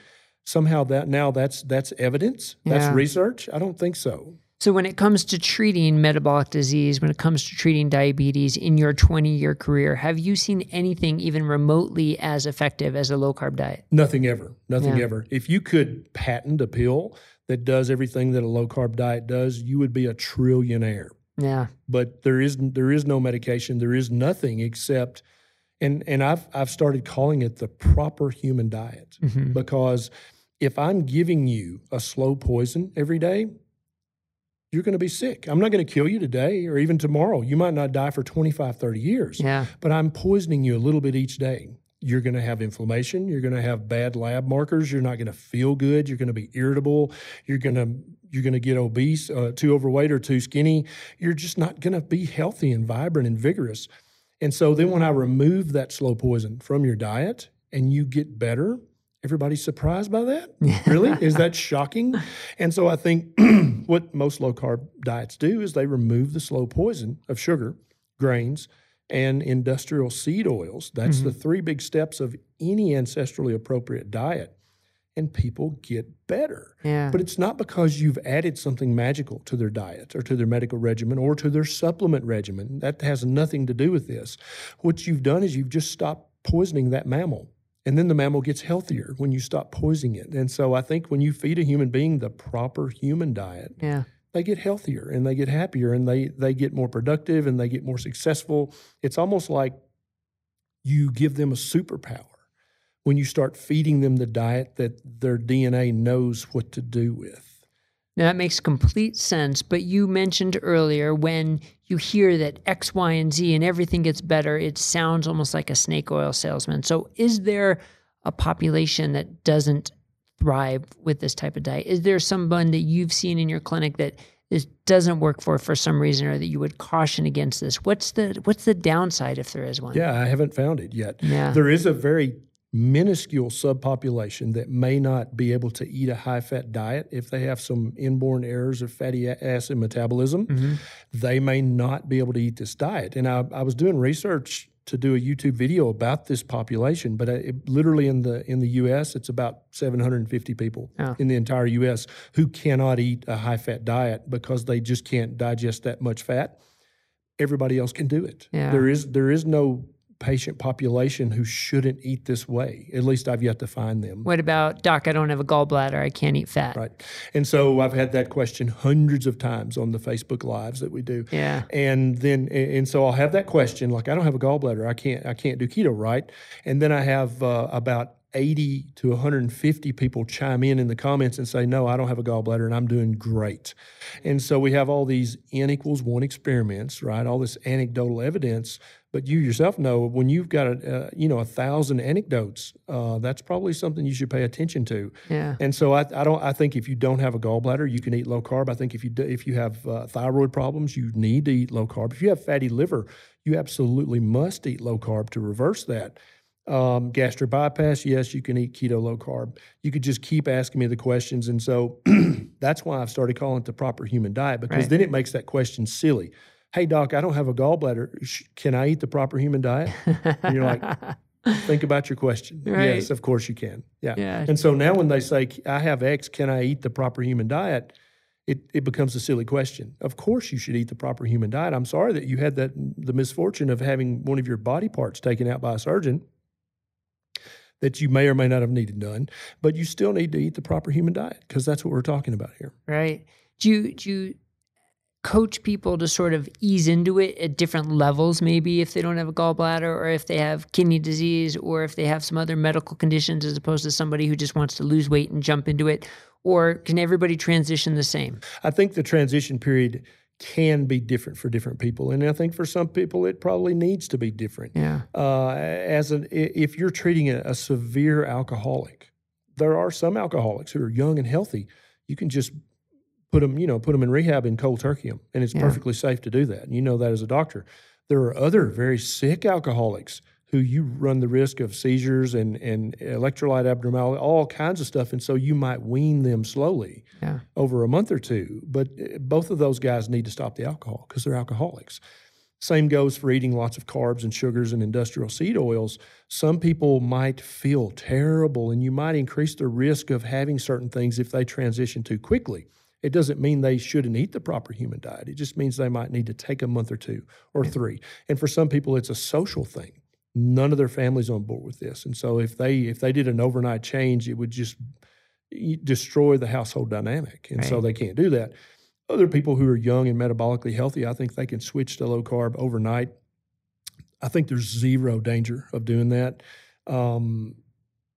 somehow that now that's that's evidence. That's Yeah. research. I don't think so. So, when it comes to treating metabolic disease, when it comes to treating diabetes in your 20 year career, have you seen anything even remotely as effective as a low carb diet? Nothing ever. Nothing Yeah. ever. If you could patent a pill that does everything that a low carb diet does, you would be a trillionaire. Yeah. but there is there is no medication. There is nothing except, and and I've I've started calling it the proper human diet Mhm. because if I'm giving you a slow poison every day, you're going to be sick. I'm not going to kill you today or even tomorrow. You might not die for 25, 30 years, Yeah. but I'm poisoning you a little bit each day. You're going to have inflammation. You're going to have bad lab markers. You're not going to feel good. You're going to be irritable. You're going to you're going to get obese, uh, too overweight or too skinny. You're just not going to be healthy and vibrant and vigorous. And so then when I remove that slow poison from your diet and you get better, everybody's surprised by that. (laughs) Really? Is that shocking? And so I think (clears throat) what most low carb diets do is they remove the slow poison of sugar, grains, and industrial seed oils. That's the mm-hmm. three big steps of any ancestrally appropriate diet. And people get better. Yeah. But it's not because you've added something magical to their diet or to their medical regimen or to their supplement regimen. That has nothing to do with this. What you've done is you've just stopped poisoning that mammal. And then the mammal gets healthier when you stop poisoning it. And so I think when you feed a human being the proper human diet, yeah. they get healthier and they get happier and they they get more productive and they get more successful. It's almost like you give them a superpower when you start feeding them the diet that their DNA knows what to do with. Now that makes complete sense. But you mentioned earlier when you hear that X, Y, and Z and everything gets better, it sounds almost like a snake oil salesman. So is there a population that doesn't thrive with this type of diet? Is there someone that you've seen in your clinic that this doesn't work for for some reason or that you would caution against this? What's the what's the downside if there is one? Yeah, I haven't found it yet. Yeah. There is a very minuscule subpopulation that may not be able to eat a high fat diet if they have some inborn errors of fatty acid metabolism. Mhm. They may not be able to eat this diet. And I, I was doing research to do a YouTube video about this population, but it, literally in the in the U.S., it's about 750 people Oh. in the entire U.S. who cannot eat a high fat diet because they just can't digest that much fat. Everybody else can do it. Yeah. There is there is no patient population who shouldn't eat this way. At least I've yet to find them. What about, Doc, I don't have a gallbladder. I can't eat fat. Right. And so I've had that question hundreds of times on the Facebook lives that we do. Yeah. And then and so I'll have that question like I don't have a gallbladder. I can't I can't do keto, right? And then I have uh, about 80 to 150 people chime in in the comments and say, No, I don't have a gallbladder and I'm doing great. And so we have all these N equals one experiments, right? All this anecdotal evidence. But you yourself know when you've got a, uh, you know a thousand anecdotes, uh, that's probably something you should pay attention to. Yeah. And so I, I don't. I think if you don't have a gallbladder, you can eat low carb. I think if you do, if you have uh, thyroid problems, you need to eat low carb. If you have fatty liver, you absolutely must eat low carb to reverse that. Um, gastric bypass, yes, you can eat keto low carb. You could just keep asking me the questions. And so (clears throat) that's why I've started calling it the proper human diet because Right. then it makes that question silly. Hey, doc, I don't have a gallbladder. Can I eat the proper human diet? And you're like, (laughs) think about your question. Right. Yes, of course you can. Yeah. Yeah. And so now when they say, I have X, can I eat the proper human diet? It, it becomes a silly question. Of course, you should eat the proper human diet. I'm sorry that you had that the misfortune of having one of your body parts taken out by a surgeon that you may or may not have needed done, but you still need to eat the proper human diet because that's what we're talking about here. right. Do you, do you coach people to sort of ease into it at different levels, maybe if they don't have a gallbladder or if they have kidney disease or if they have some other medical conditions as opposed to somebody who just wants to lose weight and jump into it? Or can everybody transition the same? I think the transition period can be different for different people, and I think for some people it probably needs to be different. Yeah. uh, as an if you're treating a, a severe alcoholic, there are some alcoholics who are young and healthy. You can just put them, you know, put them in rehab and cold turkey them, and it's Yeah. perfectly safe to do that. And you know that as a doctor. There are other very sick alcoholics who you run the risk of seizures and and electrolyte abnormality, all kinds of stuff, and so you might wean them slowly Yeah. over a month or two. But uh, both of those guys need to stop the alcohol because they're alcoholics. Same goes for eating lots of carbs and sugars and industrial seed oils. Some people might feel terrible, and you might increase the risk of having certain things if they transition too quickly. It doesn't mean they shouldn't eat the proper human diet. It just means they might need to take a month or two or three. And for some people, it's a social thing. None of their families on board with this, and so if they if they did an overnight change, it would just destroy the household dynamic, and so they can't do that. Other people who are young and metabolically healthy, I think they can switch to low carb overnight. I think there's zero danger of doing that. Um,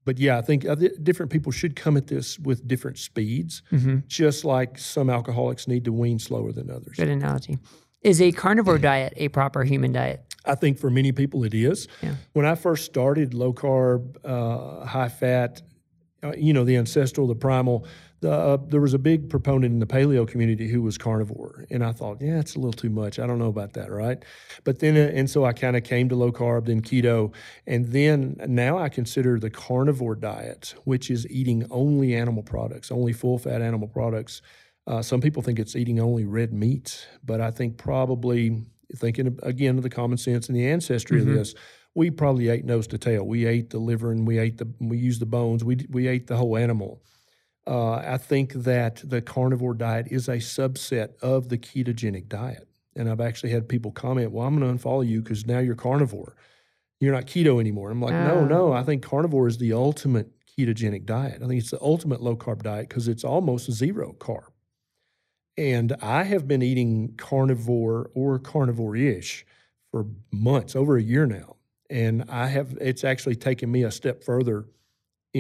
but yeah, I think other, different people should come at this with different speeds, hmm just like some alcoholics need to wean slower than others. Good analogy. Is a carnivore diet a proper human diet? I think for many people it is. Yeah. When I first started low carb, uh, high fat, uh, you know, the ancestral, the primal, uh, there was a big proponent in the paleo community who was carnivore. And I thought, yeah, it's a little too much. I don't know about that, right? But then, uh, and so I kind of came to low carb, then keto. And then now I consider the carnivore diet, which is eating only animal products, only full fat animal products. Uh, some people think it's eating only red meat, but I think probably thinking again of the common sense and the ancestry Mhm. of this, we probably ate nose to tail. We ate the liver and we ate the we used the bones. We we ate the whole animal. Uh, I think that the carnivore diet is a subset of the ketogenic diet, and I've actually had people comment, "Well, I'm going to unfollow you because now you're carnivore. You're not keto anymore." I'm like, "No, Ah. no. I think carnivore is the ultimate ketogenic diet. I think it's the ultimate low carb diet because it's almost zero carb." And I have been eating carnivore or carnivore ish for months, over a year now. And I have, it's actually taken me a step further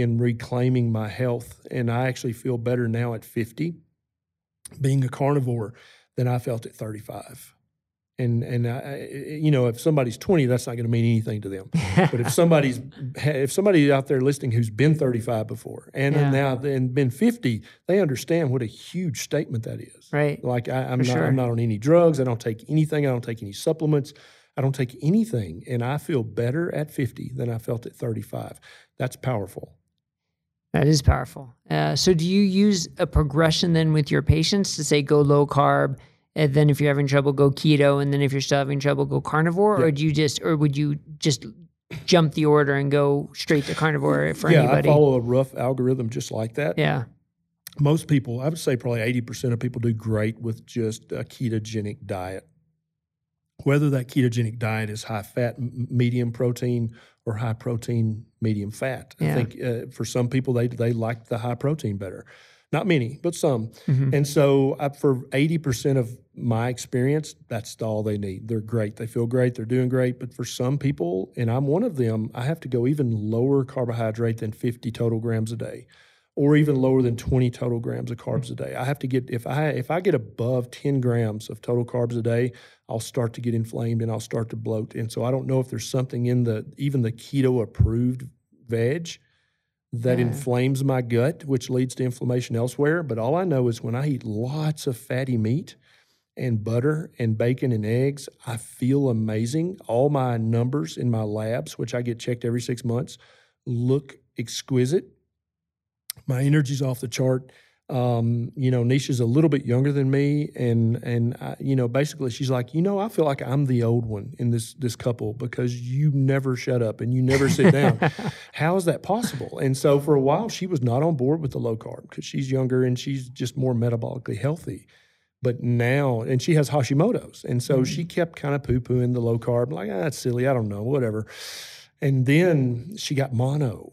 in reclaiming my health. And I actually feel better now at 50 being a carnivore than I felt at 35. And, and I, you know, if somebody's 20, that's not going to mean anything to them. But if somebody's (laughs) if somebody out there listening who's been 35 before and Yeah. now and been 50, they understand what a huge statement that is. right. Like I, I'm not sure. I'm not on any drugs. I don't take anything. I don't take any supplements. I don't take anything, and I feel better at 50 than I felt at 35. That's powerful. That is powerful. Uh, so, do you use a progression then with your patients to say go low carb, and then if you're having trouble, go keto, and then if you're still having trouble, go carnivore, or do you just, or would you just jump the order and go straight to carnivore for yeah, anybody? I follow a rough algorithm just like that. yeah, Most people, I would say probably 80% of people do great with just a ketogenic diet. whether that ketogenic diet is high fat, medium protein, or high protein, medium fat. Yeah. I think uh, for some people they they like the high protein better. Not many, but some. Mhm. And so I, for eighty percent of my experience, that's all they need. They're great. They feel great. They're doing great. But for some people, and I'm one of them, I have to go even lower carbohydrate than fifty total grams a day or even lower than 20 total grams of carbs a day. I have to get if I if I get above 10 grams of total carbs a day, I'll start to get inflamed and I'll start to bloat. And so I don't know if there's something in the even the keto approved veg that Yeah. inflames my gut, which leads to inflammation elsewhere. But all I know is when I eat lots of fatty meat and butter and bacon and eggs, I feel amazing. All my numbers in my labs, which I get checked every six months, look exquisite my energy's off the chart. Um, you know, Neisha's a little bit younger than me, and and I, you know, basically, she's like, you know, I feel like I'm the old one in this this couple because you never shut up and you never sit down. (laughs) How is that possible? And so for a while, she was not on board with the low carb because she's younger and she's just more metabolically healthy. But now, and she has Hashimoto's, and so she kept kind of poo pooing the low carb, like, ah, that's silly, I don't know, whatever. And then she got mono.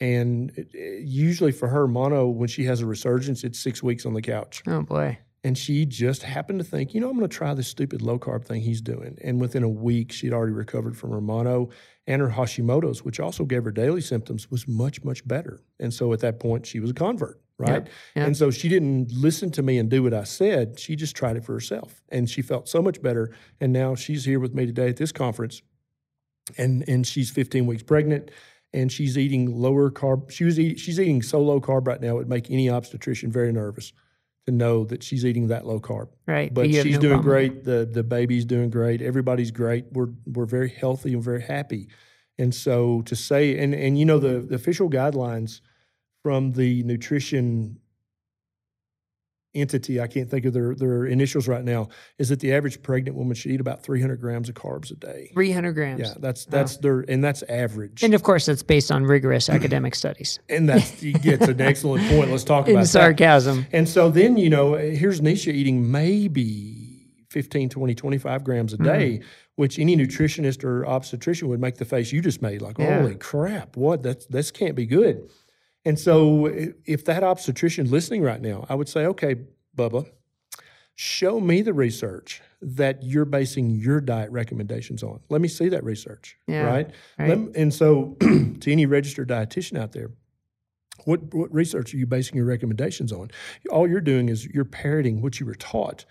And it, it- usually for her, mono, when she has a resurgence, it's six weeks on the couch. Oh boy. And she just happened to think, you know, I'm going to try this stupid low carb thing he's doing. And within a week, she'd already recovered from her mono and her Hashimoto's, which also gave her daily symptoms, was much, much better. And so at that point, she was a convert, right? Yep, yep. And so she didn't listen to me and do what I said. She just tried it for herself. And she felt so much better. And now she's here with me today at this conference. And, and she's 15 weeks pregnant and she's eating lower carb. She was eat, she's eating so low carb right now, it would make any obstetrician very nervous to know that she's eating that low carb. Right. But she's no doing problem. great. The the baby's doing great. Everybody's great. We're we're very healthy and very happy. And so to say and and you know the, the official guidelines from the nutrition entity, I can't think of their their initials right now, is that the average pregnant woman should eat about 300 grams of carbs a day. 300 grams. Yeah, that's that's their and that's average. And of course, that's based on rigorous academic (clears throat) studies. and that's he gets an excellent point. Let's talk (laughs) about that. sarcasm. And so then, you know, here's Neisha eating maybe 15, 20, 25 grams a day, mm-hmm. which any nutritionist or obstetrician would make the face you just made like, Yeah. holy crap, what? That's, this can't be good. And so if that obstetrician listening right now, I would say, okay, Bubba, show me the research that you're basing your diet recommendations on. Let me see that research, Yeah, right? right. Me- and so (clears throat) to any registered dietitian out there, what, what research are you basing your recommendations on? All you're doing is you're parroting what you were taught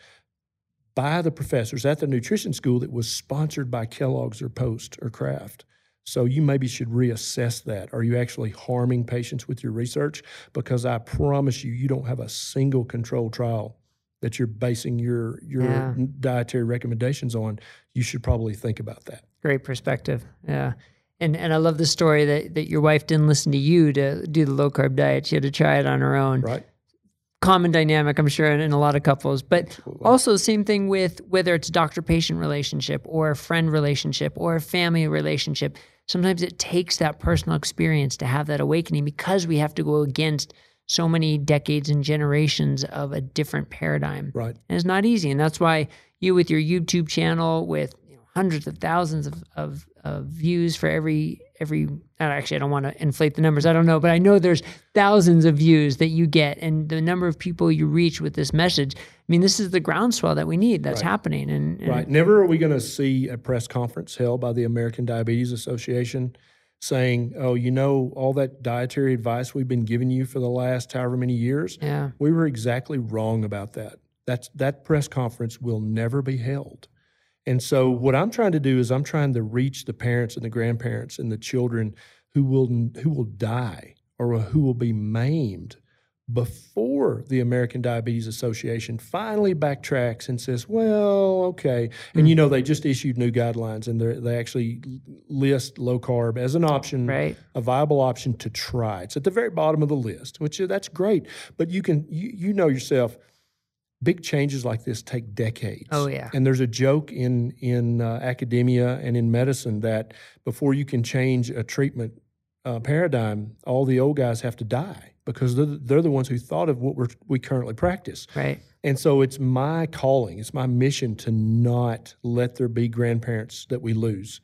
by the professors at the nutrition school that was sponsored by Kellogg's or Post or Kraft. So you maybe should reassess that. Are you actually harming patients with your research? Because I promise you, you don't have a single controlled trial that you're basing your your Yeah. dietary recommendations on. You should probably think about that. Great perspective. Yeah. And and I love the story that, that your wife didn't listen to you to do the low carb diet. She had to try it on her own. Right? Common dynamic, I'm sure, in, in a lot of couples. But also, same thing with whether it's doctor patient relationship or a friend relationship or a family relationship. Sometimes it takes that personal experience to have that awakening because we have to go against so many decades and generations of a different paradigm. Right. And it's not easy. And that's why you, with your YouTube channel, with you know, hundreds of thousands of, of, of views for every every. Actually, I don't want to inflate the numbers. I don't know, but I know there's thousands of views that you get, and the number of people you reach with this message. I mean, this is the groundswell that we need. That's happening. And, and Right. Never are we going to see a press conference held by the American Diabetes Association saying, oh, you know, all that dietary advice we've been giving you for the last however many years, yeah, we were exactly wrong about that. That's, that press conference will never be held. And so, what I'm trying to do is, I'm trying to reach the parents and the grandparents and the children who will who will die or who will be maimed before the American Diabetes Association finally backtracks and says, "Well, okay." And you mm-hmm. know, they just issued new guidelines, and they they actually list low carb as an option, right. a viable option to try. It's at the very bottom of the list, which is, that's great. But you can you you know yourself. Big changes like this take decades. Oh, yeah. And there's a joke in in uh, academia and in medicine that before you can change a treatment uh, paradigm, all the old guys have to die. because they're, they're the ones who thought of what we currently practice. Right. And so it's my calling, it's my mission to not let there be grandparents that we lose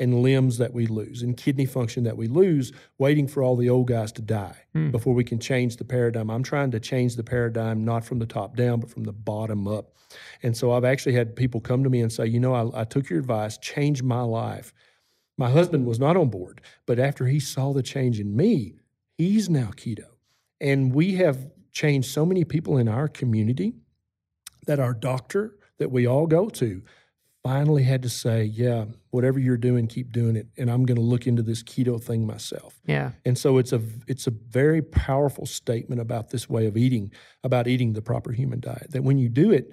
and limbs that we lose and kidney function that we lose waiting for all the old guys to die Hmm. before we can change the paradigm. I'm trying to change the paradigm not from the top down, but from the bottom up. And so I've actually had people come to me and say, you know, I, I took your advice, changed my life. My husband was not on board, but after he saw the change in me, he's now keto. And we have changed so many people in our community that our doctor that we all go to finally had to say, Yeah, whatever you're doing, keep doing it. And I'm going to look into this keto thing myself. Yeah. And so it's a it's a very powerful statement about this way of eating, about eating the proper human diet. That when you do it,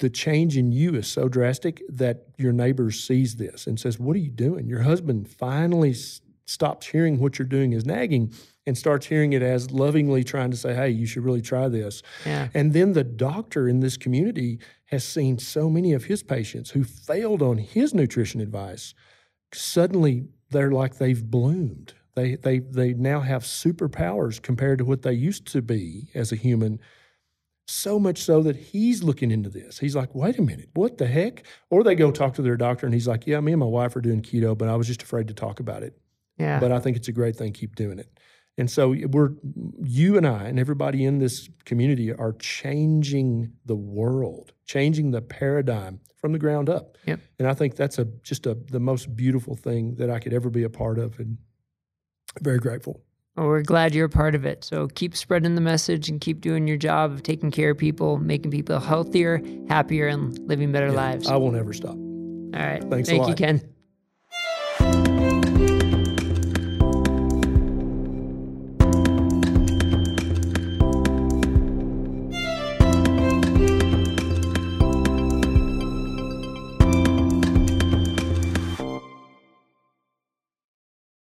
the change in you is so drastic that your neighbor sees this and says, "What are you doing?" Your husband finally s- stops hearing what you're doing as nagging and starts hearing it as lovingly trying to say, "Hey, you should really try this." Yeah. And then the doctor in this community has seen so many of his patients who failed on his nutrition advice. Suddenly, they're like they've bloomed. They they they now have superpowers compared to what they used to be as a human. So much so that he's looking into this. He's like, wait a minute, what the heck? Or they go talk to their doctor and he's like, yeah, me and my wife are doing keto, but I was just afraid to talk about it Yeah. but I think it's a great thing. Keep doing it. And so we're you and I and everybody in this community are changing the world, changing the paradigm from the ground up. Yep. And I think that's a just a the most beautiful thing that I could ever be a part of, and very grateful. Well, we're glad you're a part of it. So keep spreading the message and keep doing your job of taking care of people, making people healthier, happier, and living better lives. I will never stop. All right. Thanks a Thank you. Ken.